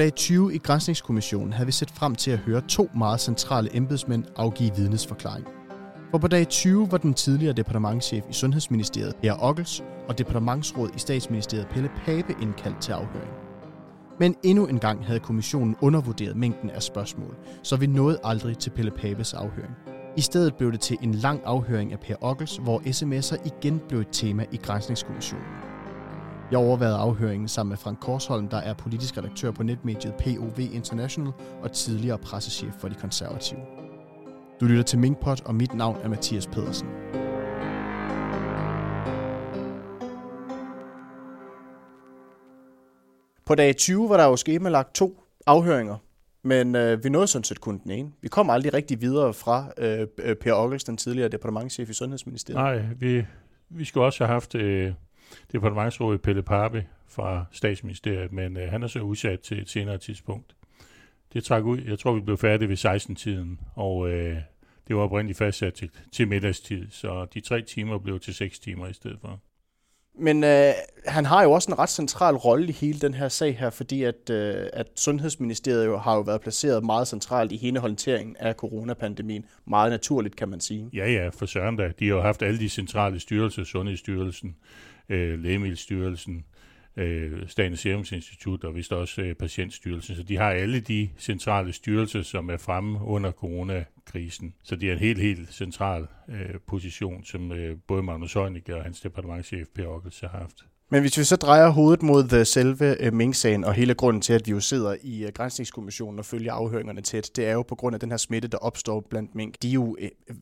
Dag 20 i Grænsningskommissionen havde vi set frem til at høre to meget centrale embedsmænd afgive vidnesforklaring. For på dag 20 var den tidligere departementschef i Sundhedsministeriet, Per Ockels, og departementsråd i statsministeriet Pelle Pape indkaldt til afhøring. Men endnu en gang havde kommissionen undervurderet mængden af spørgsmål, så vi nåede aldrig til Pelle Papes afhøring. I stedet blev det til en lang afhøring af Per Ockels, hvor sms'er igen blev et tema i Grænsningskommissionen. Jeg overvejede afhøringen sammen med Frank Korsholm, der er politisk redaktør på netmediet POV International og tidligere pressechef for de konservative. Du lytter til Minkpot, og mit navn er Mathias Pedersen. På dag 20 var der jo skemalagt to afhøringer, men øh, vi nåede sådan set kun den ene. Vi kom aldrig rigtig videre fra øh, Per Ockels, den tidligere departementchef i Sundhedsministeriet. Nej, vi, vi skulle også have haft øh, departementsråd Pelle Pape fra statsministeriet, men øh, han er så udsat til et senere tidspunkt. Det trak ud. Jeg tror, vi blev færdige ved 16-tiden, og øh, det var oprindeligt fastsat til, til middagstid, så de tre timer blev til seks timer i stedet for. Men øh, han har jo også en ret central rolle i hele den her sag her, fordi at, øh, at Sundhedsministeriet jo har jo været placeret meget centralt i hele håndteringen af coronapandemien. Meget naturligt, kan man sige. Ja, ja, for søren da. De har jo haft alle de centrale styrelser, Sundhedsstyrelsen, øh, Lægemiddelstyrelsen, øh, Statens Serum Institut og vist også øh, Patientstyrelsen. Så de har alle de centrale styrelser, som er fremme under coronakrisen. Så de er en helt, helt central øh, position, som øh, både Magnus Heunicke og hans departementchef Per Ockels har haft. Men hvis vi så drejer hovedet mod the selve uh, Mink-sagen, og hele grunden til, at vi jo sidder i øh, uh, Grænsningskommissionen og følger afhøringerne tæt, det er jo på grund af den her smitte, der opstår blandt mink. De er jo uh,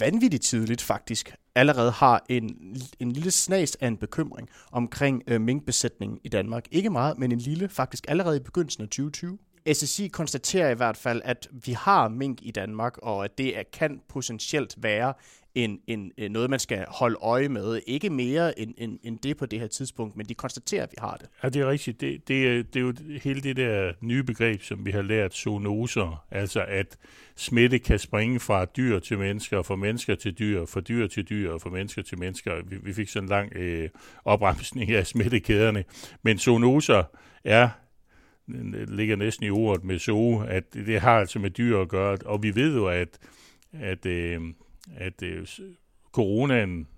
vanvittigt tydeligt faktisk allerede har en, en lille snas af en bekymring omkring uh, minkbesætningen i Danmark. Ikke meget, men en lille, faktisk allerede i begyndelsen af 2020. SSI konstaterer i hvert fald, at vi har mink i Danmark, og at det er, kan potentielt være en, en, en, noget, man skal holde øje med. Ikke mere end, end, end det på det her tidspunkt, men de konstaterer, at vi har det. Ja, det er rigtigt. Det, det, det er jo hele det der nye begreb, som vi har lært, zoonoser, altså at smitte kan springe fra dyr til mennesker, fra mennesker til dyr, fra dyr til dyr, og fra mennesker til mennesker. Vi, vi fik sådan en lang øh, opremsning af smittekæderne. Men zoonoser er ligger næsten i ordet med zoo, at det har altså med dyr at gøre, og vi ved jo, at, at, øh, at øh, coronaen,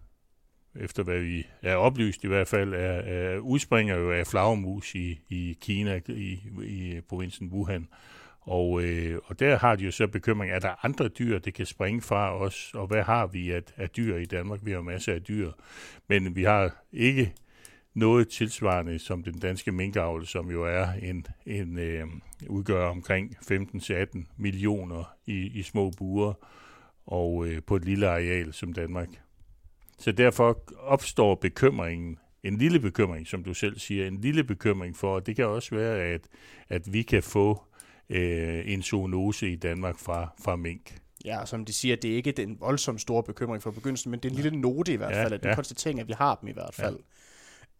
efter hvad vi er oplyst i hvert fald, er, er udspringer jo af flagermus i, i Kina, i, i provinsen Wuhan. Og, øh, og der har de jo så bekymring, er der andre dyr, det kan springe fra os, og hvad har vi af, af dyr i Danmark? Vi har masser af dyr, men vi har ikke noget tilsvarende som den danske minkavl, som jo er en, en øh, udgør omkring 15-18 millioner i, i små buer og øh, på et lille areal som Danmark. Så derfor opstår bekymringen, en lille bekymring, som du selv siger, en lille bekymring for, og det kan også være, at, at vi kan få øh, en zoonose i Danmark fra, fra mink. Ja, som de siger, det er ikke den voldsomt store bekymring fra begyndelsen, men det er en lille note i hvert fald, ja, at det er ja. konstatering, at vi har dem i hvert fald. Ja.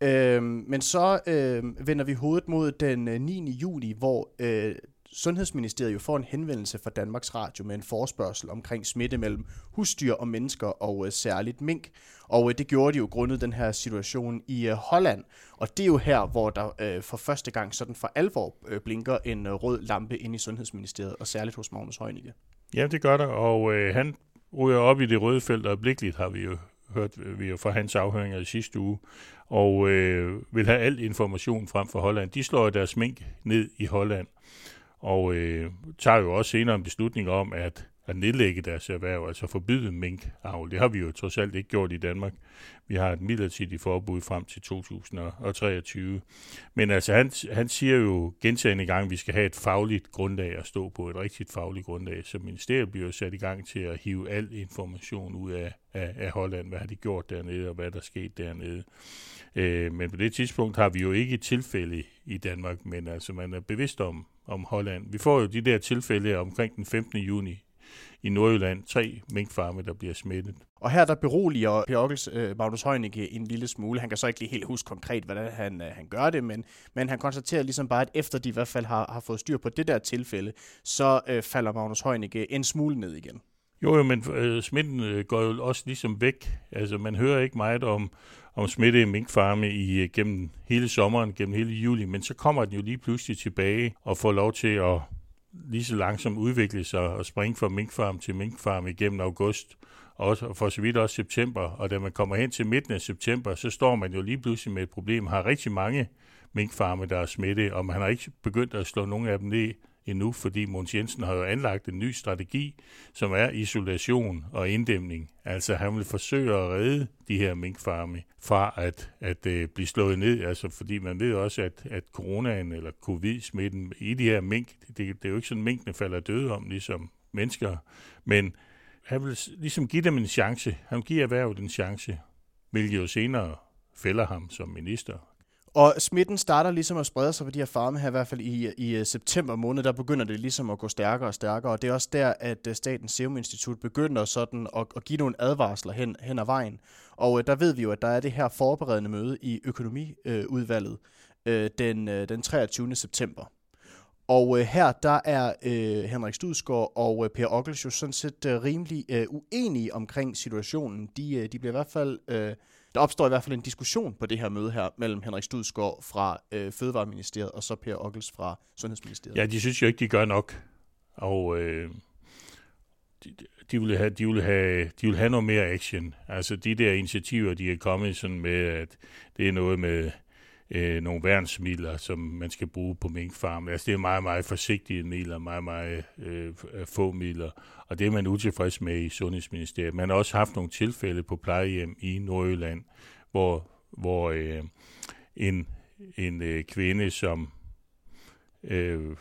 Øhm, men så øhm, vender vi hovedet mod den øh, 9. Juli, hvor øh, Sundhedsministeriet jo får en henvendelse fra Danmarks Radio med en forspørgsel omkring smitte mellem husdyr og mennesker, og øh, særligt mink. Og øh, det gjorde de jo grundet den her situation i øh, Holland. Og det er jo her, hvor der øh, for første gang sådan for alvor øh, blinker en øh, rød lampe ind i Sundhedsministeriet, og særligt hos Magnus Heunicke. Ja, det gør der, og øh, han ryger op i det røde felt øjeblikkeligt, har vi jo hørt vi jo fra hans afhøringer i sidste uge, og øh, vil have al information frem for Holland. De slår deres mink ned i Holland, og øh, tager jo også senere en beslutning om at, at nedlægge deres erhverv, altså forbyde minkavl. Det har vi jo trods alt ikke gjort i Danmark. Vi har et midlertidigt forbud frem til 2023. Men altså, han, han siger jo gentagende gang, at vi skal have et fagligt grundlag at stå på, et rigtigt fagligt grundlag. Så ministeriet bliver jo sat i gang til at hive al information ud af, af, af Holland. Hvad har de gjort dernede, og hvad der sket dernede. Øh, men på det tidspunkt har vi jo ikke et tilfælde i Danmark, men altså man er bevidst om, om Holland. Vi får jo de der tilfælde omkring den 15. juni i Nordjylland, tre minkfarme, der bliver smittet. Og her der beroliger Ockels, øh, Magnus Heunicke en lille smule. Han kan så ikke lige helt huske konkret, hvordan han, øh, han gør det, men, men han konstaterer ligesom bare, at efter de i hvert fald har, har fået styr på det der tilfælde, så øh, falder Magnus Heunicke en smule ned igen. Jo, jo men øh, smitten øh, går jo også ligesom væk. Altså, man hører ikke meget om, om smitte minkfarme i, gennem hele sommeren, gennem hele juli, men så kommer den jo lige pludselig tilbage og får lov til at lige så langsomt udvikle sig og springe fra minkfarm til minkfarm igennem august, og for så vidt også september. Og da man kommer hen til midten af september, så står man jo lige pludselig med et problem. Har rigtig mange minkfarme, der er smitte, og man har ikke begyndt at slå nogen af dem ned endnu, fordi Måns Jensen har jo anlagt en ny strategi, som er isolation og inddæmning. Altså han vil forsøge at redde de her minkfarme fra at, at uh, blive slået ned, altså fordi man ved også, at, at coronaen eller covid-smitten i de her mink, det, det er jo ikke sådan, minkene falder døde om, ligesom mennesker, men han vil ligesom give dem en chance. Han giver erhvervet en chance, hvilket jo senere fælder ham som minister. Og smitten starter ligesom at sprede sig på de her farme her, i hvert fald i, i øh, september måned, der begynder det ligesom at gå stærkere og stærkere, og det er også der, at øh, Statens Serum Institut begynder sådan at, at give nogle advarsler hen, hen ad vejen. Og øh, der ved vi jo, at der er det her forberedende møde i økonomiudvalget øh, den, øh, den 23. september. Og øh, her der er øh, Henrik Studsgaard og øh, Per Ockels jo sådan set øh, rimelig øh, uenige omkring situationen. De, øh, de bliver i hvert fald... Øh, der opstår i hvert fald en diskussion på det her møde her mellem Henrik Studsgaard fra øh, Fødevareministeriet og så Per Ockels fra Sundhedsministeriet. Ja, de synes jo ikke, de gør nok. Og øh, de, de, vil have, de, vil have, de vil have noget mere action. Altså de der initiativer, de er kommet sådan med, at det er noget med øh, nogle værnsmidler, som man skal bruge på minkfarmen. Altså det er meget, meget forsigtige midler, meget, meget øh, øh, få midler, og det er man utilfreds med i Sundhedsministeriet. Man har også haft nogle tilfælde på plejehjem i Nordjylland, hvor, hvor øh, en, en øh, kvinde, som øh,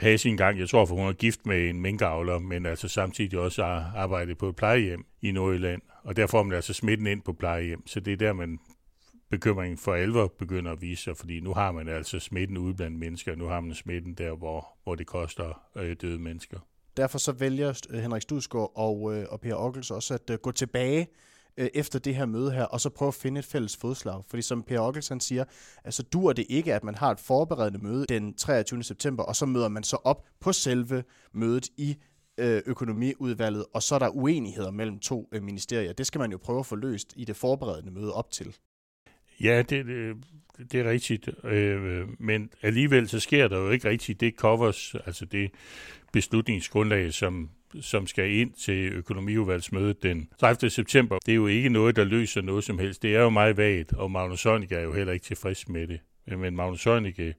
havde sin gang, jeg tror, for hun er gift med en minkavler, men altså samtidig også har arbejdet på et plejehjem i Nordjylland, og derfor får man altså smitten ind på plejehjem. Så det er der, man bekymringen for alvor begynder at vise sig, fordi nu har man altså smitten ude blandt mennesker, nu har man smitten der, hvor, hvor det koster øh, døde mennesker. Derfor så vælger øh, Henrik Studsgaard og, øh, og Per Ockels også at øh, gå tilbage øh, efter det her møde her, og så prøve at finde et fælles fodslag. Fordi som Per Ockels han siger, altså dur det ikke, at man har et forberedende møde den 23. september, og så møder man så op på selve mødet i øh, økonomiudvalget, og så er der uenigheder mellem to øh, ministerier. Det skal man jo prøve at få løst i det forberedende møde op til. Ja, det, det, det er rigtigt. Øh, men alligevel så sker der jo ikke rigtigt det covers, altså det beslutningsgrundlag, som, som skal ind til økonomiudvalgsmødet den 30. september. Det er jo ikke noget, der løser noget som helst. Det er jo meget vagt, og Magnus Heunicke er jo heller ikke tilfreds med det. Men Magnus Heunicke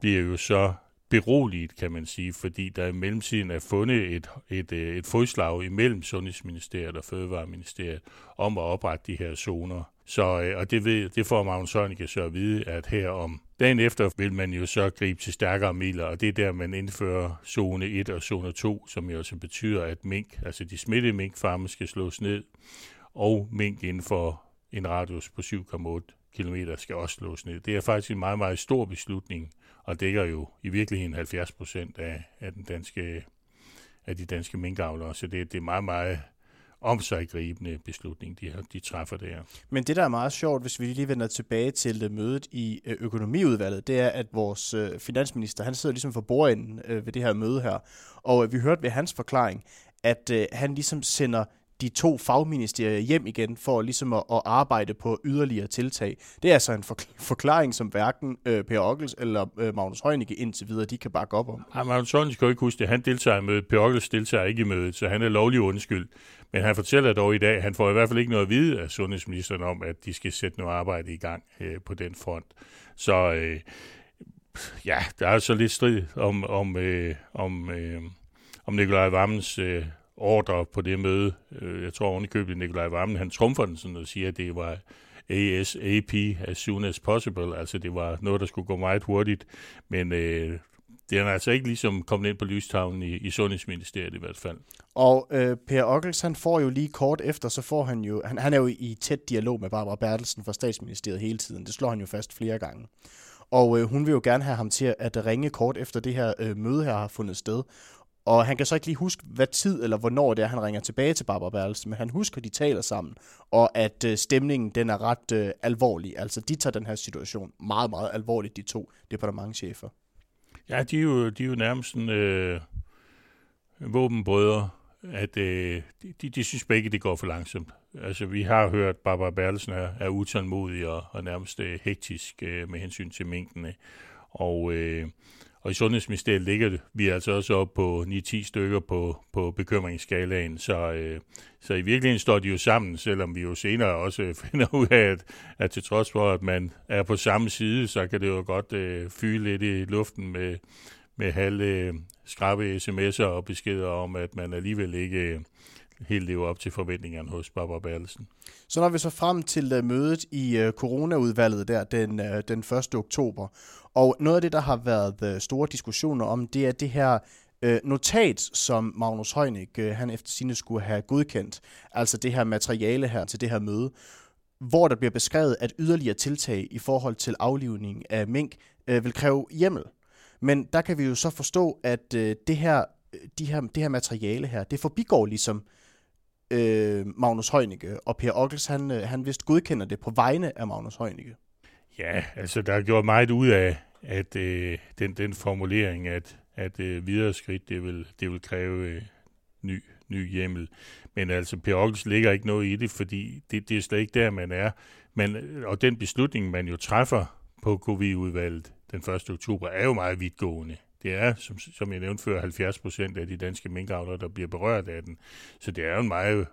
bliver jo så beroliget, kan man sige, fordi der i mellemtiden er fundet et, et, øh, et fodslag imellem Sundhedsministeriet og Fødevareministeriet om at oprette de her zoner. Så, øh, og det, ved, det får Magnus Heunicke så at vide, at her om dagen efter vil man jo så gribe til stærkere midler, og det er der, man indfører zone 1 og zone 2, som jo også betyder, at mink, altså de smittede minkfarme skal slås ned, og mink inden for en radius på 7,8 km skal også slås ned. Det er faktisk en meget, meget stor beslutning, og dækker jo i virkeligheden 70 procent af, af, den danske, af de danske minkavlere, så det, det er meget, meget omsaggribende beslutning, de, her, de træffer der. Men det, der er meget sjovt, hvis vi lige vender tilbage til øh, mødet i øh, økonomiudvalget, det er, at vores øh, finansminister, han sidder ligesom for bordenden ved det her møde her, og vi hørte ved hans forklaring, at han ligesom sender de to fagministerier hjem igen for ligesom at, at arbejde på yderligere tiltag. Det er altså en forklaring, som hverken øh, Per Ockels eller øh, Magnus Heunicke indtil videre, de kan bakke op om. Ja, Magnus Heunicke kan ikke huske det. Han deltager i mødet. Per Ockels deltager ikke i mødet, så han er lovlig undskyld. Men han fortæller dog i dag, at han får i hvert fald ikke noget at vide af sundhedsministeren om, at de skal sætte noget arbejde i gang øh, på den front. Så øh, ja, der er så lidt strid om, om, øh, om, øh, om Nikolaj Vammens øh, ordre på det møde. Øh, jeg tror ovenikøbet Nikolaj Vammen, han trumfer den sådan og siger, at det var ASAP, as soon as possible. Altså det var noget, der skulle gå meget hurtigt. Men øh, det er altså ikke ligesom kommet ind på lystavlen i, i Sundhedsministeriet i hvert fald. Og øh, Per Ockels, han får jo lige kort efter, så får han jo, han, han er jo i tæt dialog med Barbara Bertelsen fra statsministeriet hele tiden. Det slår han jo fast flere gange. Og øh, hun vil jo gerne have ham til at ringe kort efter det her øh, møde her har fundet sted. Og han kan så ikke lige huske, hvad tid eller hvornår det er, han ringer tilbage til Barbara Bertelsen, men han husker, at de taler sammen, og at øh, stemningen den er ret øh, alvorlig. Altså, de tager den her situation meget, meget alvorligt, de to departementchefer. Ja, de er jo, de er jo nærmest sådan, øh, våbenbrødre, at øh, de, de synes begge, det går for langsomt. Altså, vi har hørt, at Barbara Bertelsen er, er utålmodig og, og nærmest øh, hektisk øh, med hensyn til mængdene. Og, øh, og i Sundhedsministeriet ligger vi altså også op på 9-10 stykker på, på bekymringsskalaen, så, øh, så i virkeligheden står de jo sammen, selvom vi jo senere også finder ud af, at, at til trods for, at man er på samme side, så kan det jo godt øh, fylde lidt i luften med, med halve øh, skrabe sms'er og beskeder om, at man alligevel ikke øh, helt lever op til forventningerne hos Barbara Bertelsen. Så når vi så frem til uh, mødet i uh, coronaudvalget der den, uh, den 1. oktober, og noget af det, der har været uh, store diskussioner om, det er det her notat, som Magnus Heunicke, han efter sine skulle have godkendt, altså det her materiale her til det her møde, hvor der bliver beskrevet, at yderligere tiltag i forhold til aflivning af mink vil kræve hjemmel. Men der kan vi jo så forstå, at det her de her, det her materiale her, det forbigår ligesom øh, øh, Magnus Heunicke, og Per Ockels, han, øh, han vist godkender det på vegne af Magnus Heunicke. Ja, altså der er gjort meget ud af at øh, den, den formulering, at, at øh, videre skridt, det vil, det vil kræve øh, ny, ny hjemmel. Men altså, Per Ockels ligger ikke noget i det, fordi det, det er slet ikke der, man er. Men, øh, og den beslutning, man jo træffer på COVID-udvalget den 1. oktober, er jo meget vidtgående. Det er, som, som jeg nævnte før, 70 procent af de danske minkavlere, der bliver berørt af den. Så det er jo en meget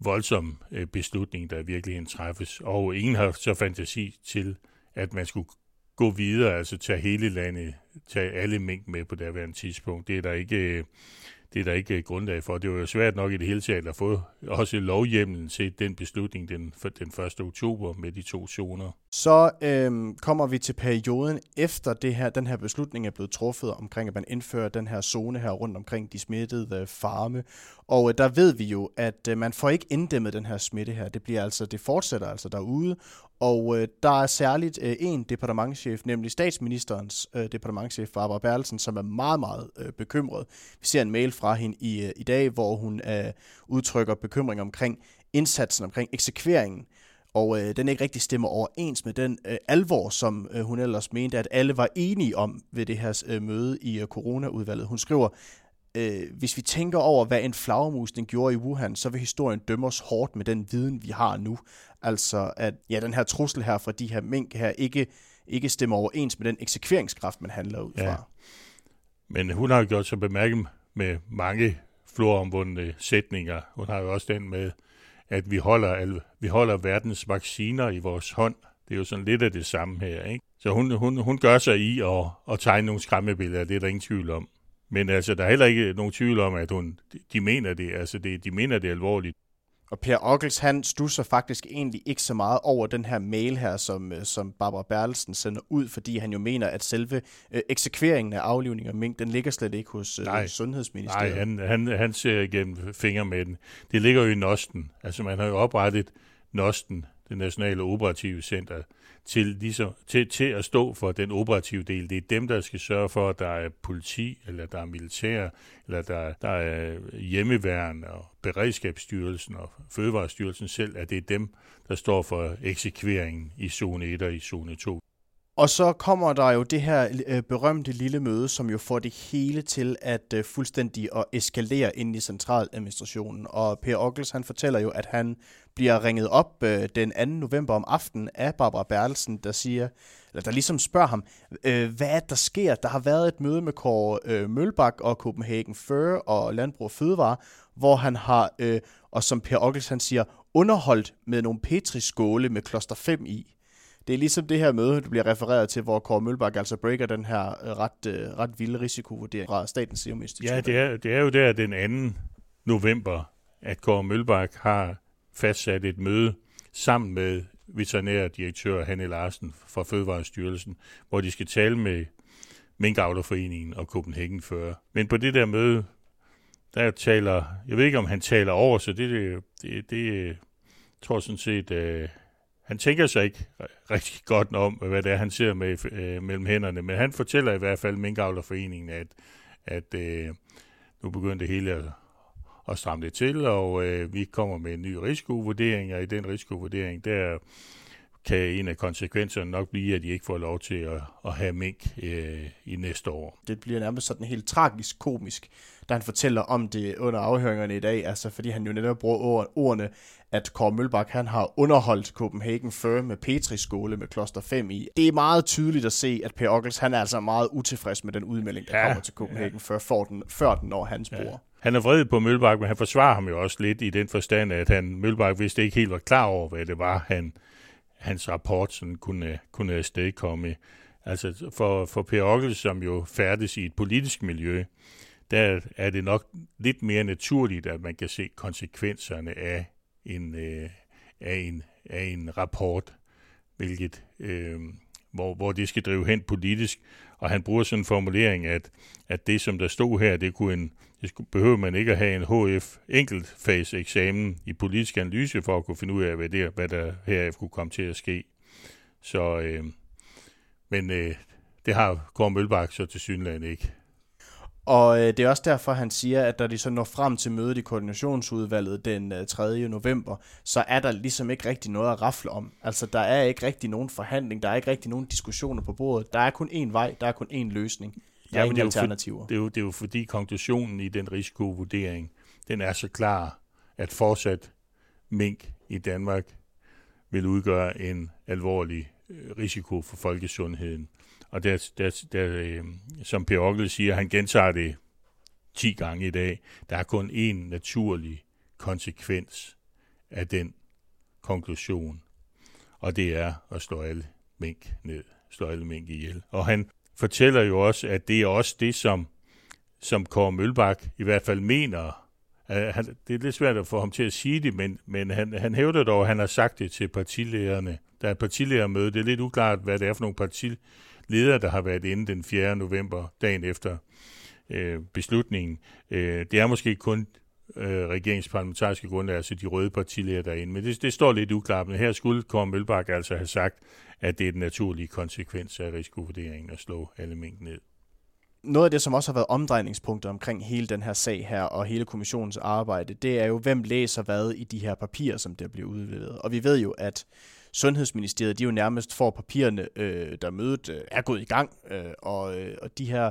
voldsom øh, beslutning, der virkelig træffes. Og ingen har så fantasi til, at man skulle gå videre, altså tage hele landet, tage alle mink med på det tidspunkt. Det er der ikke, øh, det er der ikke øh, grundlag for. Det var jo svært nok i det hele taget at få også lovhjemmelen til den beslutning den, den 1. oktober med de to zoner. Så øhm, kommer vi til perioden efter det her, den her beslutning er blevet truffet omkring, at man indfører den her zone her rundt omkring de smittede øh, farme. Og øh, der ved vi jo, at øh, man får ikke inddæmmet den her smitte her. Det bliver altså, det fortsætter altså derude, og øh, der er særligt øh, en departementchef, nemlig statsministerens øh, departementchef, Barbara Berlsen, som er meget, meget øh, bekymret. Vi ser en mail fra hende i, øh, i dag, hvor hun øh, udtrykker bekymring omkring indsatsen, omkring eksekveringen, og øh, den ikke rigtig stemmer overens med den øh, alvor, som øh, hun ellers mente, at alle var enige om ved det her øh, møde i øh, coronaudvalget. Hun skriver, øh, hvis vi tænker over, hvad en flagermusning gjorde i Wuhan, så vil historien dømme os hårdt med den viden, vi har nu. Altså, at ja, den her trussel her fra de her mink her ikke, ikke stemmer overens med den eksekveringskraft, man handler ud fra. Ja. Men hun har jo gjort sig bemærket med mange floromvundne sætninger. Hun har jo også den med, at vi holder, vi holder verdens vacciner i vores hånd. Det er jo sådan lidt af det samme her, ikke? Så hun, hun, hun gør sig i at, at tegne nogle skræmmebilleder, det er der ingen tvivl om. Men altså, der er heller ikke nogen tvivl om, at hun, de mener det, altså det, de mener det alvorligt. Og Per Ockels, han stusser faktisk egentlig ikke så meget over den her mail her, som, øh, som Barbara Bertelsen sender ud, fordi han jo mener, at selve øh, eksekveringen af aflivning af mink, den ligger slet ikke hos øh, Nej. Sundhedsministeriet. Nej, han, han, han ser igennem fingre med den. Det ligger jo i Nosten. Altså man har jo oprettet Nosten, det nationale operative center, til, ligesom, til, til at stå for den operative del. Det er dem, der skal sørge for, at der er politi, eller der er militær, eller der, der er hjemmeværn og Beredskabsstyrelsen og Fødevarestyrelsen selv, at det er dem, der står for eksekveringen i zone 1 og i zone 2. Og så kommer der jo det her øh, berømte lille møde, som jo får det hele til at øh, fuldstændig at eskalere ind i centraladministrationen. Og Per Ockels, han fortæller jo, at han bliver ringet op øh, den 2. november om aftenen af Barbara Bertelsen, der siger, eller der ligesom spørger ham, øh, hvad er der sker? Der har været et møde med Kåre øh, Mølbak og Copenhagen Fur og Landbrug og Fødevare, hvor han har, øh, og som Per Ockels han siger, underholdt med nogle petriskåle med kloster 5 i. Det er ligesom det her møde, du bliver refereret til, hvor Kåre Mølbak altså breaker den her øh, ret, øh, ret vilde risikovurdering fra Statens Serum Institut. Ja, det er, det er jo der den 2. november, at Kåre Mølbak har fastsat et møde sammen med veterinærdirektør Hanne Larsen fra Fødevarestyrelsen, hvor de skal tale med Minkavlerforeningen og Copenhagen før. Men på det der møde, der taler, jeg ved ikke om han taler over, så det, det, det, det øh, tror sådan set, uh, han tænker sig ikke rigtig godt om, hvad det er, han ser med, øh, mellem hænderne, men han fortæller i hvert fald Minkavlerforeningen, at, at øh, nu begynder det hele at, at stramme det til, og øh, vi kommer med en ny risikovurdering, og i den risikovurdering, der kan en af konsekvenserne nok blive, at de ikke får lov til at, at have mink øh, i næste år. Det bliver nærmest sådan helt tragisk komisk, da han fortæller om det under afhøringerne i dag, altså fordi han jo netop bruger ordene, at Kåre Mølbak han har underholdt Copenhagen Fur med Petri skole med kloster 5 i. Det er meget tydeligt at se, at Per Ockels han er altså meget utilfreds med den udmelding, der ja, kommer til Copenhagen ja. Fur, for den, før den når hans ja. bror. Han er vred på Mølbak, men han forsvarer ham jo også lidt i den forstand, at han, Mølbak vidste ikke helt var klar over, hvad det var, han, hans rapport sådan kunne, kunne afstedkomme. Altså for, for Per Ockels, som jo færdes i et politisk miljø, der er det nok lidt mere naturligt, at man kan se konsekvenserne af en, øh, af en, af en rapport, hvilket, øh, hvor, hvor det skal drive hen politisk. Og han bruger sådan en formulering, at, at det, som der stod her, det kunne en, det skulle, behøver man ikke at have en HF enkeltfase eksamen i politisk analyse for at kunne finde ud af, hvad, det, hvad der her kunne komme til at ske. Så, øh, men øh, det har Kåre Mølbak så til synligheden ikke. Og øh, det er også derfor, han siger, at når de så når frem til mødet i koordinationsudvalget den øh, 3. november, så er der ligesom ikke rigtig noget at rafle om. Altså, der er ikke rigtig nogen forhandling, der er ikke rigtig nogen diskussioner på bordet. Der er kun én vej, der er kun én løsning. Der ja, er ingen det er alternativer. For, det, er jo, det er jo fordi konklusionen i den risikovurdering, den er så klar, at fortsat mink i Danmark vil udgøre en alvorlig øh, risiko for folkesundheden. Og der, der, der, øh, som Per Ockel siger, han gentager det 10 gange i dag, der er kun én naturlig konsekvens af den konklusion, og det er at slå alle mink ned, slå alle mink ihjel. Og han fortæller jo også, at det er også det, som, som Kåre Mølbak i hvert fald mener. Øh, han, det er lidt svært at få ham til at sige det, men, men han, han hævder dog, at han har sagt det til partilederne. Der er et partiledermøde. Det er lidt uklart, hvad det er for nogle parti, ledere, der har været inde den 4. november, dagen efter øh, beslutningen. Øh, det er måske kun øh, regeringsparlamentariske grundlag, altså de røde partiledere derinde, men det, det står lidt uklart. Men her skulle Kåre Mølbak altså have sagt, at det er den naturlige konsekvens af risikovurderingen at slå alle mink ned. Noget af det, som også har været omdrejningspunkter omkring hele den her sag her, og hele kommissionens arbejde, det er jo, hvem læser hvad i de her papirer, som der bliver udleveret. Og vi ved jo, at Sundhedsministeriet, de jo nærmest får papirerne, øh, der mødet øh, er gået i gang, øh, og, øh, og de her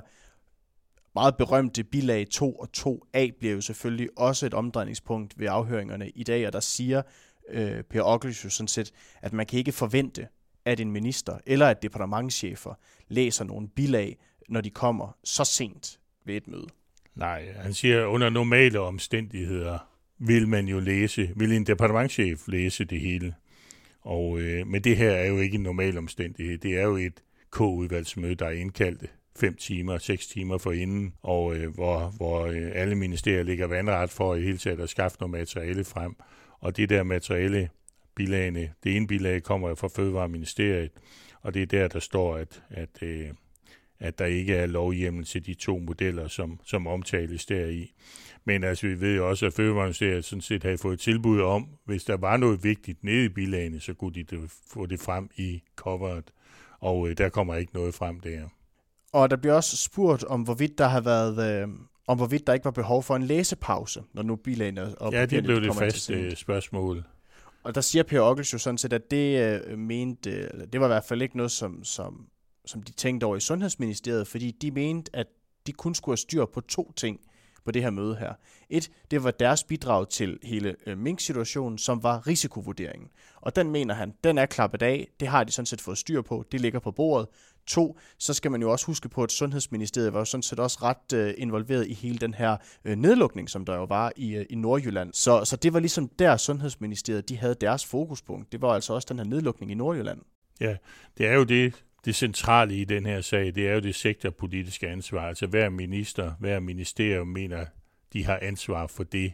meget berømte bilag 2 og 2a bliver jo selvfølgelig også et omdrejningspunkt ved afhøringerne i dag, og der siger øh, Per Ockels jo sådan set, at man kan ikke forvente, at en minister eller at departementchefer læser nogle bilag, når de kommer så sent ved et møde. Nej, han siger, at under normale omstændigheder vil man jo læse, vil en departementchef læse det hele. Og, øh, men det her er jo ikke en normal omstændighed. Det er jo et K-udvalgsmøde, der er indkaldt fem timer, seks timer for inden, og øh, hvor, hvor øh, alle ministerier ligger vandret for i hele taget at skaffe noget materiale frem. Og det der materiale, bilagene, det ene bilag kommer jo fra Fødevareministeriet, og det er der, der står, at, at, øh, at der ikke er lovhjemmel til de to modeller, som, som omtales deri. Men altså, vi ved jo også, at Fødevareministeriet sådan set havde fået tilbud om, hvis der var noget vigtigt nede i bilagene, så kunne de få det frem i coveret. Og øh, der kommer ikke noget frem der. Og der bliver også spurgt om, hvorvidt der har været... Øh om hvorvidt der ikke var behov for en læsepause, når nu bilagene og Ja, det blev det faste spørgsmål. Og der siger Per Ockels jo sådan set, at det øh, mente, øh, det var i hvert fald ikke noget, som, som, som de tænkte over i Sundhedsministeriet, fordi de mente, at de kun skulle have styr på to ting på det her møde her. Et, det var deres bidrag til hele øh, Mink-situationen, som var risikovurderingen. Og den mener han, den er klappet af, det har de sådan set fået styr på, det ligger på bordet. To, så skal man jo også huske på, at Sundhedsministeriet var jo sådan set også ret øh, involveret i hele den her øh, nedlukning, som der jo var i, øh, i Nordjylland. Så, så det var ligesom der Sundhedsministeriet, de havde deres fokuspunkt. Det var altså også den her nedlukning i Nordjylland. Ja, det er jo det, det centrale i den her sag, det er jo det sektorpolitiske ansvar. Altså hver minister, hver ministerium mener, de har ansvar for det,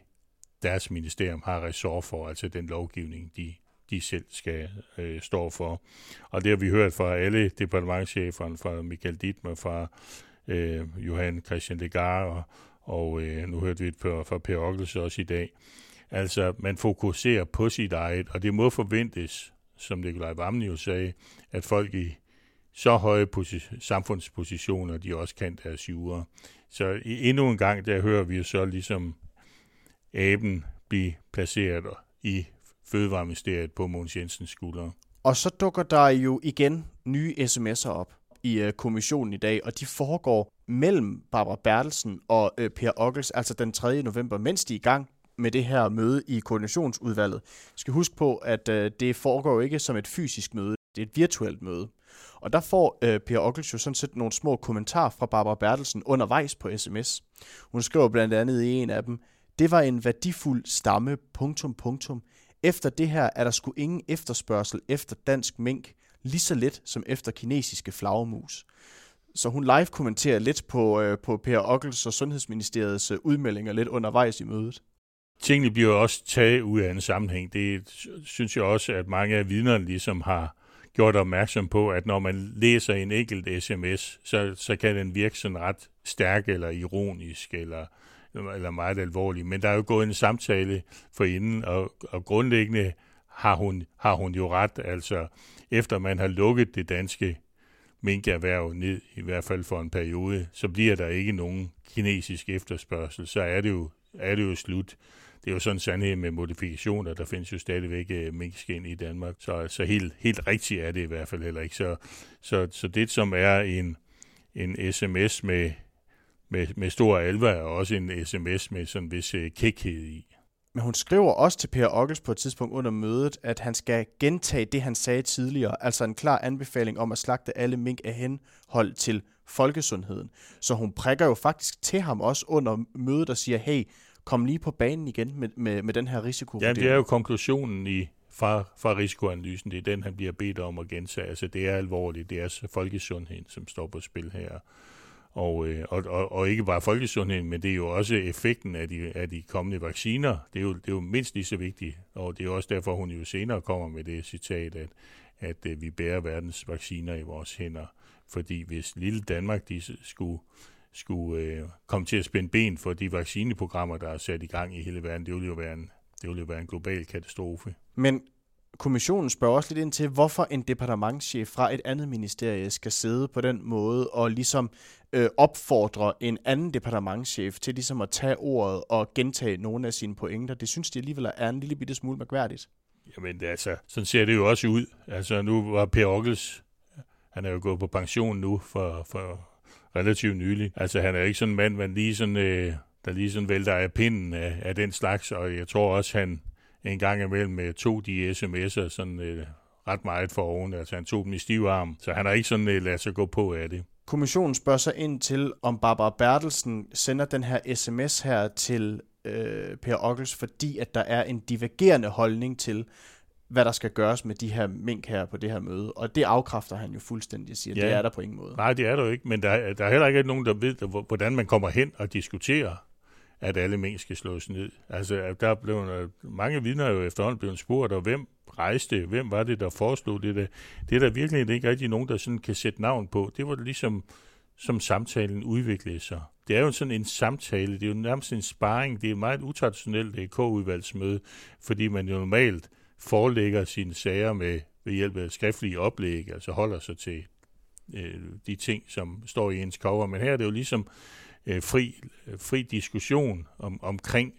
deres ministerium har ressort for, altså den lovgivning, de, de selv skal øh, stå for. Og det har vi hørt fra alle departementcheferne, fra Michael Dittmer, fra øh, Johan Christian Legar, og, og øh, nu hørte vi et fra, fra Per Ockels også i dag. Altså, man fokuserer på sit eget, og det må forventes, som Nikolaj Vammen jo sagde, at folk i så høje posi- samfundspositioner, de også kan deres jure. Så endnu en gang, der hører vi så ligesom aben blive placeret i Fødevareministeriet på Måns Jensens skuldre. Og så dukker der jo igen nye sms'er op i øh, kommissionen i dag, og de foregår mellem Barbara Bertelsen og øh, Per Ockels, altså den 3. november, mens de er i gang med det her møde i koordinationsudvalget. Jeg skal huske på, at øh, det foregår jo ikke som et fysisk møde, det er et virtuelt møde. Og der får øh, Per Ockels jo sådan set nogle små kommentarer fra Barbara Bertelsen undervejs på sms. Hun skriver blandt andet i en af dem, det var en værdifuld stamme, punktum, punktum. Efter det her er der sgu ingen efterspørgsel efter dansk mink, lige så let som efter kinesiske flagermus. Så hun live kommenterer lidt på, øh, på Per Ockels og Sundhedsministeriets øh, udmeldinger lidt undervejs i mødet. Tingene bliver også taget ud af en sammenhæng. Det synes jeg også, at mange af vidnerne ligesom har gjort opmærksom på, at når man læser en enkelt sms, så, så kan den virke sådan ret stærk eller ironisk eller, eller meget alvorlig. Men der er jo gået en samtale for inden, og, og grundlæggende har hun, har hun jo ret. Altså, efter man har lukket det danske minkerhverv ned, i hvert fald for en periode, så bliver der ikke nogen kinesisk efterspørgsel. Så er det jo, er det jo slut det er jo sådan en sandhed med modifikationer. Der findes jo stadigvæk øh, uh, minkskin i Danmark. Så, så helt, helt rigtigt er det i hvert fald heller ikke. Så, så, så det, som er en, en sms med, med, med stor alvor, er også en sms med sådan en vis øh, kækhed i. Men hun skriver også til Per Ockels på et tidspunkt under mødet, at han skal gentage det, han sagde tidligere, altså en klar anbefaling om at slagte alle mink af henhold til folkesundheden. Så hun prikker jo faktisk til ham også under mødet og siger, hey, komme lige på banen igen med, med, med den her risiko. Ja, det er jo konklusionen i, fra, fra risikoanalysen. Det er den, han bliver bedt om at gentage. Altså, det er alvorligt. Det er folkesundheden, som står på spil her. Og, øh, og, og, og ikke bare folkesundheden, men det er jo også effekten af de, af de kommende vacciner. Det er, jo, det er jo mindst lige så vigtigt, og det er også derfor, hun jo senere kommer med det citat, at, at øh, vi bærer verdens vacciner i vores hænder. Fordi hvis lille Danmark de skulle skulle øh, komme til at spænde ben for de vaccineprogrammer, der er sat i gang i hele verden. Det ville jo være en, det ville jo være en global katastrofe. Men kommissionen spørger også lidt ind til, hvorfor en departementschef fra et andet ministerie skal sidde på den måde og ligesom øh, opfordre en anden departementschef til ligesom at tage ordet og gentage nogle af sine pointer. Det synes de alligevel er en lille bitte smule mærkværdigt. Jamen det, altså, sådan ser det jo også ud. Altså nu var Per Ockels, han er jo gået på pension nu for, for relativt nylig. Altså han er ikke sådan en mand, man lige sådan, øh, der lige sådan vælter af pinden af, af den slags, og jeg tror også, han en gang imellem øh, tog de sms'er sådan øh, ret meget for oven. Altså han tog dem i stiv arm, så han har ikke sådan øh, ladet sig gå på af det. Kommissionen spørger sig ind til, om Barbara Bertelsen sender den her sms her til øh, Per Ockels, fordi at der er en divergerende holdning til, hvad der skal gøres med de her mink her på det her møde. Og det afkræfter han jo fuldstændig, siger, ja. det er der på ingen måde. Nej, det er der jo ikke, men der, der er heller ikke nogen, der ved, hvordan man kommer hen og diskuterer, at alle mink skal slås ned. Altså, der er blevet, mange vidner jo efterhånden blevet spurgt, og hvem rejste, hvem var det, der foreslog det der? Det er der virkelig ikke rigtig nogen, der sådan kan sætte navn på. Det var ligesom, som samtalen udviklede sig. Det er jo sådan en samtale, det er jo nærmest en sparring, det er et meget utraditionelt K-udvalgsmøde, fordi man jo normalt forelægger sine sager med ved hjælp af skriftlige oplæg, altså holder sig til øh, de ting, som står i ens cover. Men her er det jo ligesom øh, fri, øh, fri diskussion om, omkring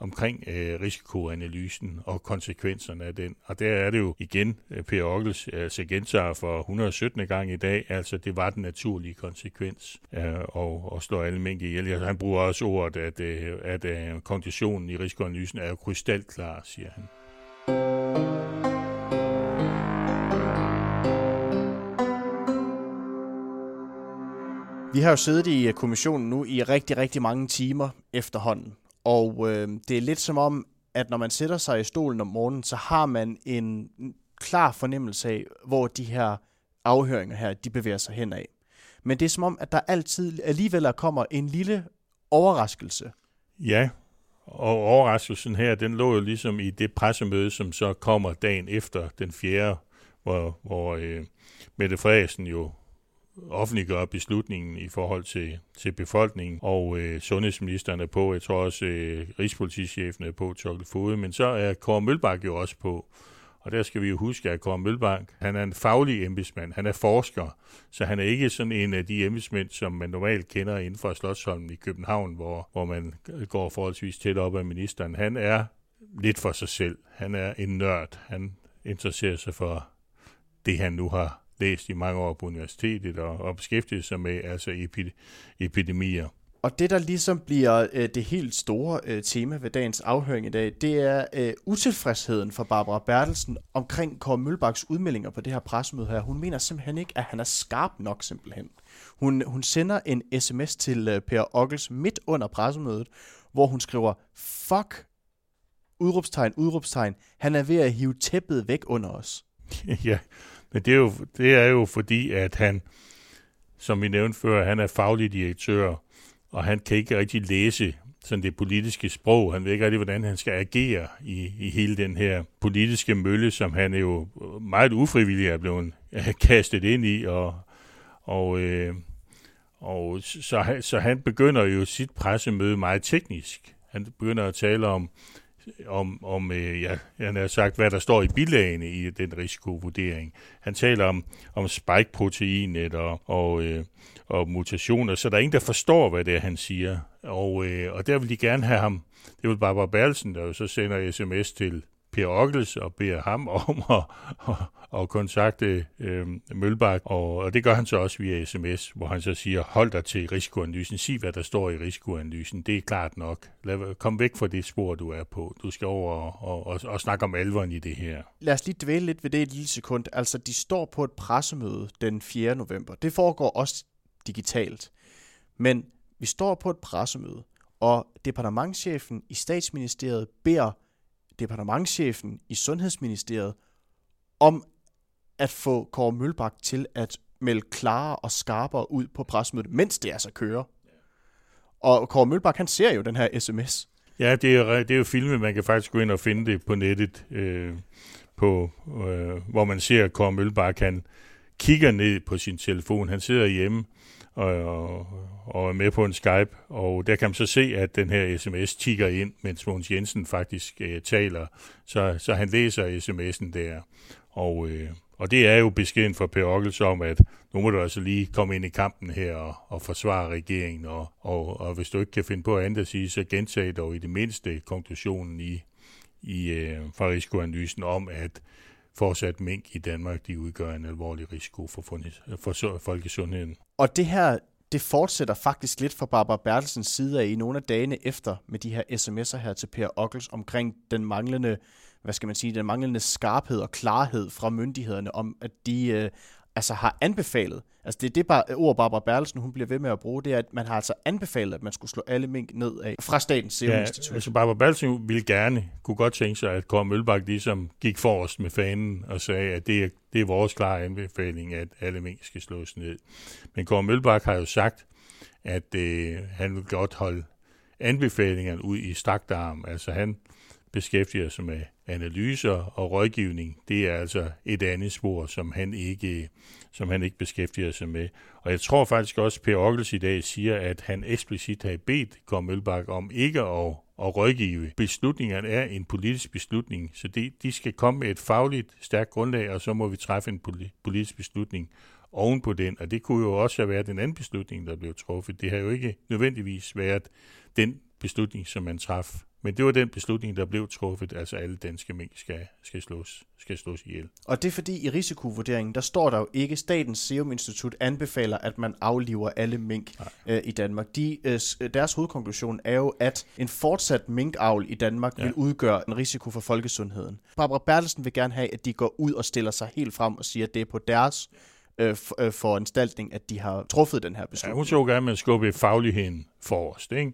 omkring øh, risikoanalysen og konsekvenserne af den. Og der er det jo igen, øh, Per Ockels altså gentager for 117. gang i dag, altså det var den naturlige konsekvens øh, og, og slå alle mængde ihjel. Altså, han bruger også ordet, at, øh, at øh, konklusionen i risikoanalysen er jo krystalklar, siger han. Vi har jo siddet i øh, kommissionen nu i rigtig, rigtig mange timer efterhånden. Og øh, det er lidt som om, at når man sætter sig i stolen om morgenen, så har man en klar fornemmelse af, hvor de her afhøringer her, de bevæger sig hen af. Men det er som om, at der altid alligevel kommer en lille overraskelse. Ja, og overraskelsen her, den lå jo ligesom i det pressemøde, som så kommer dagen efter den fjerde, hvor, hvor øh, Mette Frederiksen jo offentliggør beslutningen i forhold til, til befolkningen, og øh, sundhedsministeren er på, jeg tror også øh, Rigspolitichefen er på, Tjokkel Fode, men så er Kåre Mølbak jo også på. Og der skal vi jo huske, at Kåre Mølbank, han er en faglig embedsmand, han er forsker, så han er ikke sådan en af de embedsmænd, som man normalt kender inden for Slottsholmen i København, hvor, hvor man går forholdsvis tæt op af ministeren. Han er lidt for sig selv. Han er en nørd. Han interesserer sig for det, han nu har læst i mange år på universitetet og, og beskæftiget sig med, altså epidemier. Og det, der ligesom bliver øh, det helt store øh, tema ved dagens afhøring i dag, det er øh, utilfredsheden for Barbara Bertelsen omkring Kåre Mølbaks udmeldinger på det her pressemøde her. Hun mener simpelthen ikke, at han er skarp nok simpelthen. Hun, hun sender en sms til øh, Per Ockels midt under pressemødet, hvor hun skriver, fuck, udråbstegn, udråbstegn, han er ved at hive tæppet væk under os. ja, men det er, jo, det er jo fordi, at han, som vi nævnte før, han er faglig direktør, og han kan ikke rigtig læse sådan det politiske sprog. Han ved ikke rigtig, hvordan han skal agere i, i hele den her politiske mølle, som han jo meget ufrivilligt er blevet øh, kastet ind i. Og, og, øh, og så, så han begynder jo sit pressemøde meget teknisk. Han begynder at tale om om, om øh, ja, han har sagt, hvad der står i bilagene i den risikovurdering. Han taler om, om spike-proteinet og, og, øh, og mutationer, så der er ingen, der forstår, hvad det er, han siger. Og, øh, og der vil de gerne have ham. Det vil Barbara Berlsen, der jo så sender sms til Per Ockels og beder ham om at, at, at kontakte øh, Mølbak, og, og det gør han så også via sms, hvor han så siger, hold dig til risikoanalysen, sig hvad der står i risikoanalysen, det er klart nok. Lad, kom væk fra det spor, du er på. Du skal over og, og, og, og snakke om alvoren i det her. Lad os lige dvæle lidt ved det et lille sekund. Altså, de står på et pressemøde den 4. november. Det foregår også digitalt. Men vi står på et pressemøde, og departementchefen i statsministeriet beder departementchefen i Sundhedsministeriet om at få Kåre Mølbak til at melde klarere og skarpere ud på pressemødet, mens det altså kører. Og Kåre Mølbak, han ser jo den her sms. Ja, det er, det er jo filmet. Man kan faktisk gå ind og finde det på nettet, øh, på, øh, hvor man ser, at Kåre Mølbak, han kigger ned på sin telefon. Han sidder hjemme og, og er med på en Skype, og der kan man så se, at den her sms tigger ind, mens Mogens Jensen faktisk øh, taler, så, så han læser sms'en der. Og, øh, og det er jo beskeden fra Per Ockels om, at nu må du altså lige komme ind i kampen her og, og forsvare regeringen, og, og, og hvis du ikke kan finde på andet at sige, så gentag dog i det mindste konklusionen i, i øh, fra risikoanalysen om, at fortsat mink i Danmark, de udgør en alvorlig risiko for, for folkesundheden. Og det her, det fortsætter faktisk lidt fra Barbara Bertelsens side af i nogle af dagene efter med de her sms'er her til Per Ockels omkring den manglende, hvad skal man sige, den manglende skarphed og klarhed fra myndighederne om, at de øh, altså har anbefalet, altså det er det bare, ord Barbara Bertelsen, hun bliver ved med at bruge, det er, at man har altså anbefalet, at man skulle slå alle mink ned af fra Statens Serum ja, Institut. altså Barbara Bertelsen ville gerne, kunne godt tænke sig, at Kåre Mølbak ligesom gik forrest med fanen og sagde, at det er, det er vores klare anbefaling, at alle mink skal slås ned. Men Kåre Mølbak har jo sagt, at øh, han vil godt holde anbefalingerne ud i strakt arm. Altså han beskæftiger sig med analyser og rådgivning. Det er altså et andet spor, som han ikke, som han ikke beskæftiger sig med. Og jeg tror faktisk også, at Per Ockels i dag siger, at han eksplicit har bedt Gård Mølbak om ikke at, at rådgive. Beslutningerne er en politisk beslutning, så de, de skal komme med et fagligt stærkt grundlag, og så må vi træffe en politisk beslutning oven på den. Og det kunne jo også have været den anden beslutning, der blev truffet. Det har jo ikke nødvendigvis været den beslutning, som man traf men det var den beslutning, der blev truffet, altså alle danske mink skal, skal, slås, skal slås ihjel. Og det er fordi i risikovurderingen, der står der jo ikke, Statens Serum Institut anbefaler, at man afliver alle mink øh, i Danmark. De, øh, deres hovedkonklusion er jo, at en fortsat minkavl i Danmark ja. vil udgøre en risiko for folkesundheden. Barbara Bertelsen vil gerne have, at de går ud og stiller sig helt frem og siger, at det er på deres øh, øh foranstaltning, at de har truffet den her beslutning. Ja, hun så gerne, at man skubbe fagligheden forrest, ikke?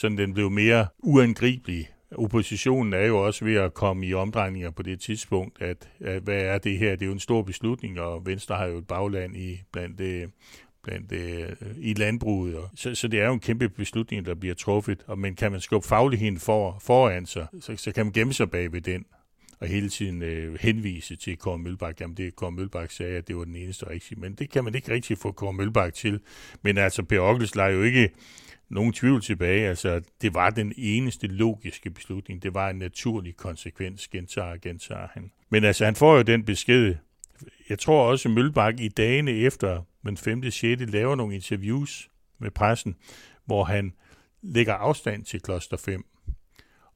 Sådan den blev mere uangribelig. Oppositionen er jo også ved at komme i omdrejninger på det tidspunkt, at, at hvad er det her? Det er jo en stor beslutning, og Venstre har jo et bagland i blandt det, blandt det, i landbruget. Og, så, så det er jo en kæmpe beslutning, der bliver truffet. Og, men kan man skubbe fagligheden for, foran sig, så, så kan man gemme sig bag ved den og hele tiden øh, henvise til Kåre Mølbak. Jamen det Kåre Mølbak sagde, at det var den eneste rigtige, men det kan man ikke rigtig få Kåre Mølbak til. Men altså, Per Ockels jo ikke nogen tvivl tilbage. Altså, det var den eneste logiske beslutning. Det var en naturlig konsekvens, gentager gentager han. Men altså, han får jo den besked. Jeg tror også, at Mølbak i dagene efter den 5. 6. laver nogle interviews med pressen, hvor han lægger afstand til kloster 5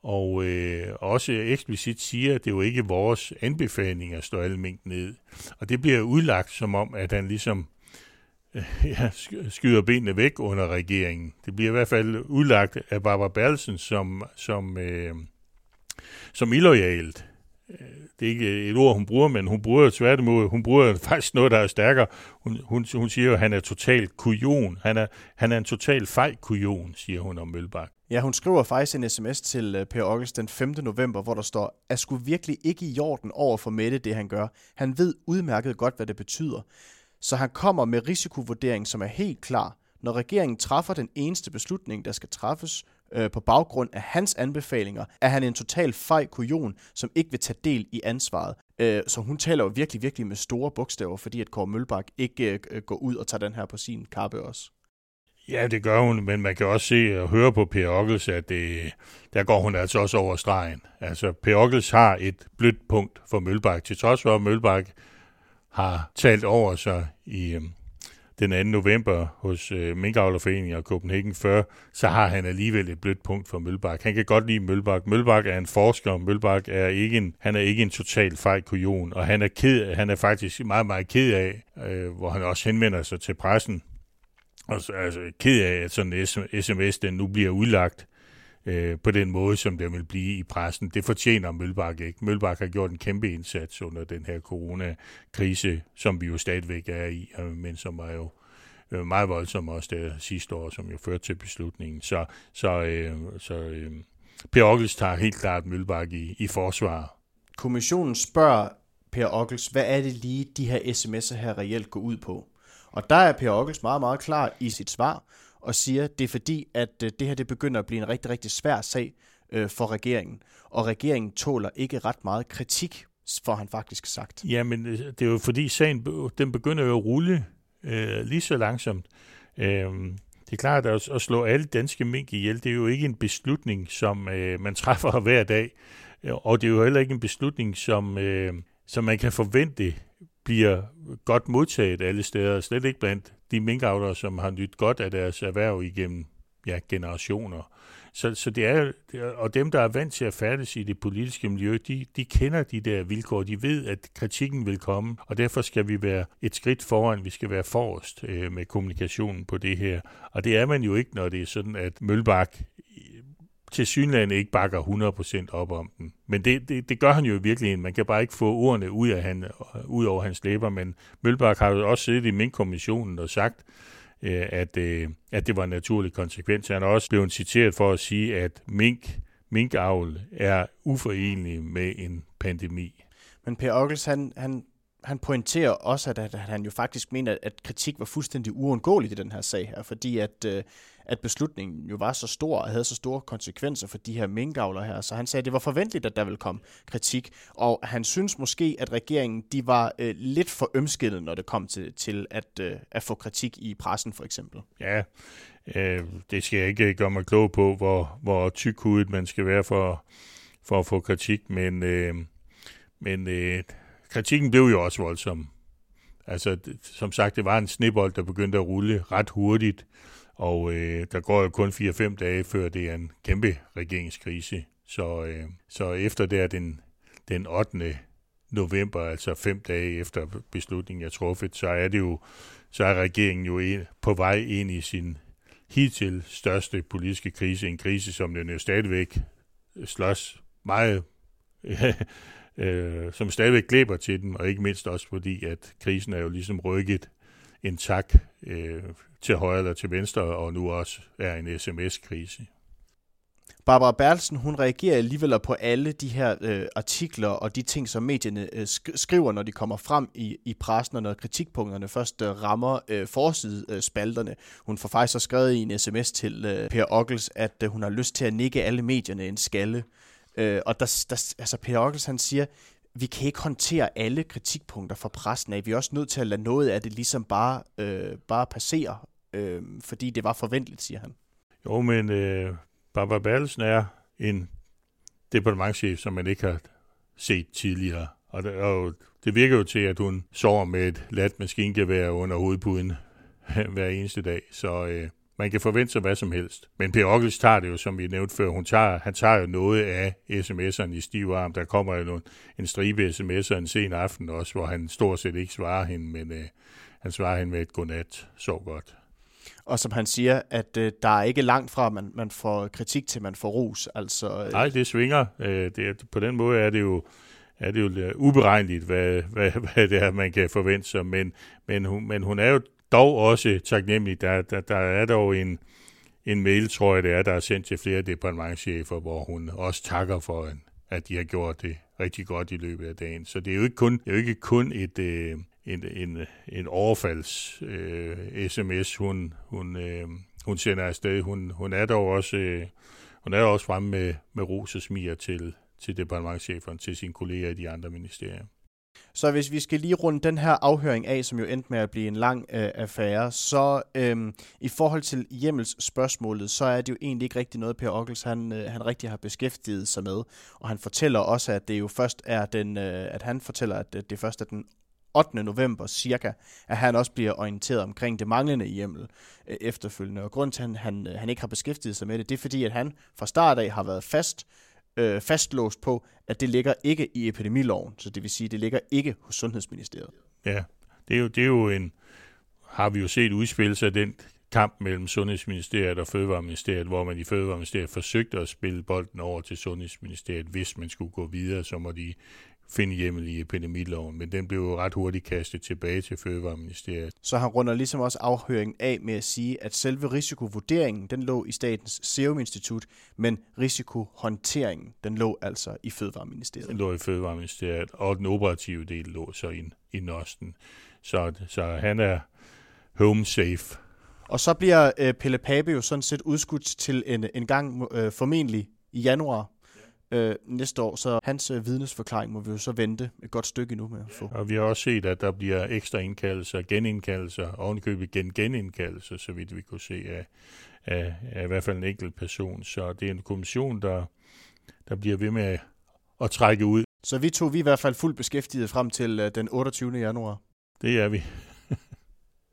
og øh, også eksplicit siger, at det er jo ikke vores anbefaling at stå alle mængden ned. Og det bliver udlagt som om, at han ligesom ja, skyder benene væk under regeringen. Det bliver i hvert fald udlagt af Barbara Berlsen som, som, øh, som illoyalt. Øh, det er ikke et ord, hun bruger, men hun bruger tværtimod, hun bruger faktisk noget, der er stærkere. Hun, hun, hun siger jo, at han er totalt kujon. Han er, han er en total fej kujon, siger hun om Mølbak. Ja, hun skriver faktisk en sms til øh, Per August den 5. november, hvor der står, at skulle virkelig ikke i jorden over for Mette det, han gør. Han ved udmærket godt, hvad det betyder. Så han kommer med risikovurdering, som er helt klar. Når regeringen træffer den eneste beslutning, der skal træffes øh, på baggrund af hans anbefalinger, er han en total fej kujon, som ikke vil tage del i ansvaret. Øh, så hun taler jo virkelig, virkelig med store bogstaver, fordi at Kåre Mølbak ikke øh, går ud og tager den her på sin kappe også. Ja, det gør hun, men man kan også se og høre på Per Ockels, at det, der går hun altså også over stregen. Altså, Per Ockels har et blødt punkt for Mølbak, til trods for, at Mølbak har talt over sig i øhm, den 2. november hos øh, Minkavlerforeningen og Copenhagen 40, så har han alligevel et blødt punkt for Mølbak. Han kan godt lide Mølbak. Mølbak er en forsker, Mølbak er ikke en, han er ikke en total fej kujon, og han er, ked, han er faktisk meget, meget ked af, øh, hvor han også henvender sig til pressen, og så, altså, ked af, at sådan en sms den nu bliver udlagt øh, på den måde, som det vil blive i pressen. Det fortjener Mølbak ikke. Mølbak har gjort en kæmpe indsats under den her coronakrise, som vi jo stadigvæk er i, øh, men som er jo øh, meget voldsom også der sidste år, som jo førte til beslutningen. Så, så, øh, så øh, Per Ockels tager helt klart Mølbak i, i forsvar. Kommissionen spørger Per Ockels, hvad er det lige, de her sms'er her reelt går ud på? Og der er Per Ockels meget, meget klar i sit svar og siger, at det er fordi, at øh, det her det begynder at blive en rigtig, rigtig svær sag øh, for regeringen. Og regeringen tåler ikke ret meget kritik, for han faktisk sagt. Jamen, øh, det er jo fordi sagen den begynder jo at rulle øh, lige så langsomt. Øh, det er klart, at at slå alle danske mink ihjel, det er jo ikke en beslutning, som øh, man træffer hver dag. Øh, og det er jo heller ikke en beslutning, som, øh, som man kan forvente bliver godt modtaget alle steder, slet ikke blandt de minkavlere, som har nyt godt af deres erhverv igennem ja, generationer. Så, så det er, og dem, der er vant til at færdes i det politiske miljø, de, de kender de der vilkår. De ved, at kritikken vil komme, og derfor skal vi være et skridt foran. Vi skal være forrest øh, med kommunikationen på det her. Og det er man jo ikke, når det er sådan, at Mølbak til synland ikke bakker 100% op om den. Men det, det, det gør han jo i virkeligheden. Man kan bare ikke få ordene ud, af han, ud over hans læber. Men Mølbak har jo også siddet i Mink-kommissionen og sagt, øh, at, øh, at det var en naturlig konsekvens. Han er også blevet citeret for at sige, at mink, minkavl er uforenelig med en pandemi. Men Per Ockels, han, han, han pointerer også, at, at han jo faktisk mener, at kritik var fuldstændig uundgåeligt i den her sag her, fordi at øh, at beslutningen jo var så stor og havde så store konsekvenser for de her minkavler her. Så han sagde, at det var forventeligt, at der ville komme kritik. Og han synes måske, at regeringen de var øh, lidt for ømskillet, når det kom til, til at, øh, at få kritik i pressen for eksempel. Ja, øh, det skal jeg ikke gøre mig klog på, hvor, hvor tykhudet man skal være for, for at få kritik, men, øh, men øh, kritikken blev jo også voldsom. Altså, som sagt, det var en snibbold, der begyndte at rulle ret hurtigt, og øh, der går jo kun 4-5 dage, før det er en kæmpe regeringskrise. Så, øh, så efter det er den, den 8. november, altså fem dage efter beslutningen er truffet, så er det jo, så er regeringen jo en, på vej ind i sin hidtil største politiske krise, en krise, som den jo stadigvæk slås meget, øh, som stadigvæk glæber til den, og ikke mindst også fordi, at krisen er jo ligesom rykket en tak øh, til højre eller til venstre, og nu også er en sms-krise. Barbara Bertelsen, hun reagerer alligevel på alle de her øh, artikler og de ting, som medierne øh, skriver, når de kommer frem i, i pressen, og når kritikpunkterne først øh, rammer øh, forsidespalterne. Øh, hun får faktisk så skrevet i en sms til øh, Per Ockels, at øh, hun har lyst til at nikke alle medierne en skalle. Øh, og der, der, altså Peter Ockels, han siger, vi kan ikke håndtere alle kritikpunkter fra pressen af. Vi er også nødt til at lade noget af det ligesom bare, øh, bare passere, øh, fordi det var forventeligt, siger han. Jo, men øh, Barbara Bertelsen er en departementchef, som man ikke har set tidligere. Og det, og det virker jo til, at hun sover med et lat maskingevær under hovedpuden hver eneste dag. Så, øh, man kan forvente sig hvad som helst. Men Per Ockels tager det jo, som vi nævnte før, hun tager, han tager jo noget af sms'erne i stiv arm. Der kommer jo nogle, en stribe sms'er en sen aften også, hvor han stort set ikke svarer hende, men øh, han svarer hende med et godnat. Så godt. Og som han siger, at øh, der er ikke langt fra, at man, man får kritik til, man får ros. Altså, øh... Nej, det svinger. Øh, det, på den måde er det jo er det jo uberegneligt, hvad, hvad, hvad det er, man kan forvente sig. Men, men, hun, men hun er jo dog også taknemmelig. Der, der, der er dog en, en mail, tror jeg det er, der er sendt til flere departementchefer, hvor hun også takker for, at de har gjort det rigtig godt i løbet af dagen. Så det er jo ikke kun, det er jo ikke kun et, øh, en, en, en overfalds øh, sms, hun, hun, øh, hun sender afsted. Hun, hun er dog også, øh, hun er også fremme med, med ros og smiger til, til departementcheferen, til sine kolleger i de andre ministerier. Så hvis vi skal lige runde den her afhøring af, som jo endte med at blive en lang øh, affære, så øhm, i forhold til hjemmels spørgsmålet, så er det jo egentlig ikke rigtig noget, Per Ockels han, øh, han rigtig har beskæftiget sig med. Og han fortæller også, at det jo først er den, øh, at han fortæller, at øh, det først er den 8. november cirka, at han også bliver orienteret omkring det manglende hjemmel øh, efterfølgende. Og grund til, at han, han, han ikke har beskæftiget sig med det, det er fordi, at han fra start af har været fast øh, fastlåst på, at det ligger ikke i epidemiloven, så det vil sige, at det ligger ikke hos Sundhedsministeriet. Ja, det er jo, det er jo en, har vi jo set udspille sig den kamp mellem Sundhedsministeriet og Fødevareministeriet, hvor man i Fødevareministeriet forsøgte at spille bolden over til Sundhedsministeriet. Hvis man skulle gå videre, så må de finde hjemmel i epidemiloven, men den blev jo ret hurtigt kastet tilbage til Fødevareministeriet. Så han runder ligesom også afhøringen af med at sige, at selve risikovurderingen, den lå i Statens Serum Institut, men risikohåndteringen, den lå altså i Fødevareministeriet. Den lå i Fødevareministeriet, og den operative del lå så i, i Nosten. Så, så han er home safe. Og så bliver øh, Pelle Pape jo sådan set udskudt til en, en gang øh, formentlig i januar øh, næste år, så hans øh, vidnesforklaring må vi jo så vente et godt stykke endnu med at få. Og vi har også set, at der bliver ekstra indkaldelser, genindkaldelser, ovenkøbet gen genindkaldelser, så vidt vi kunne se af, af, af i hvert fald en enkelt person. Så det er en kommission, der, der bliver ved med at, trække ud. Så vi to vi i hvert fald fuldt beskæftiget frem til øh, den 28. januar. Det er vi.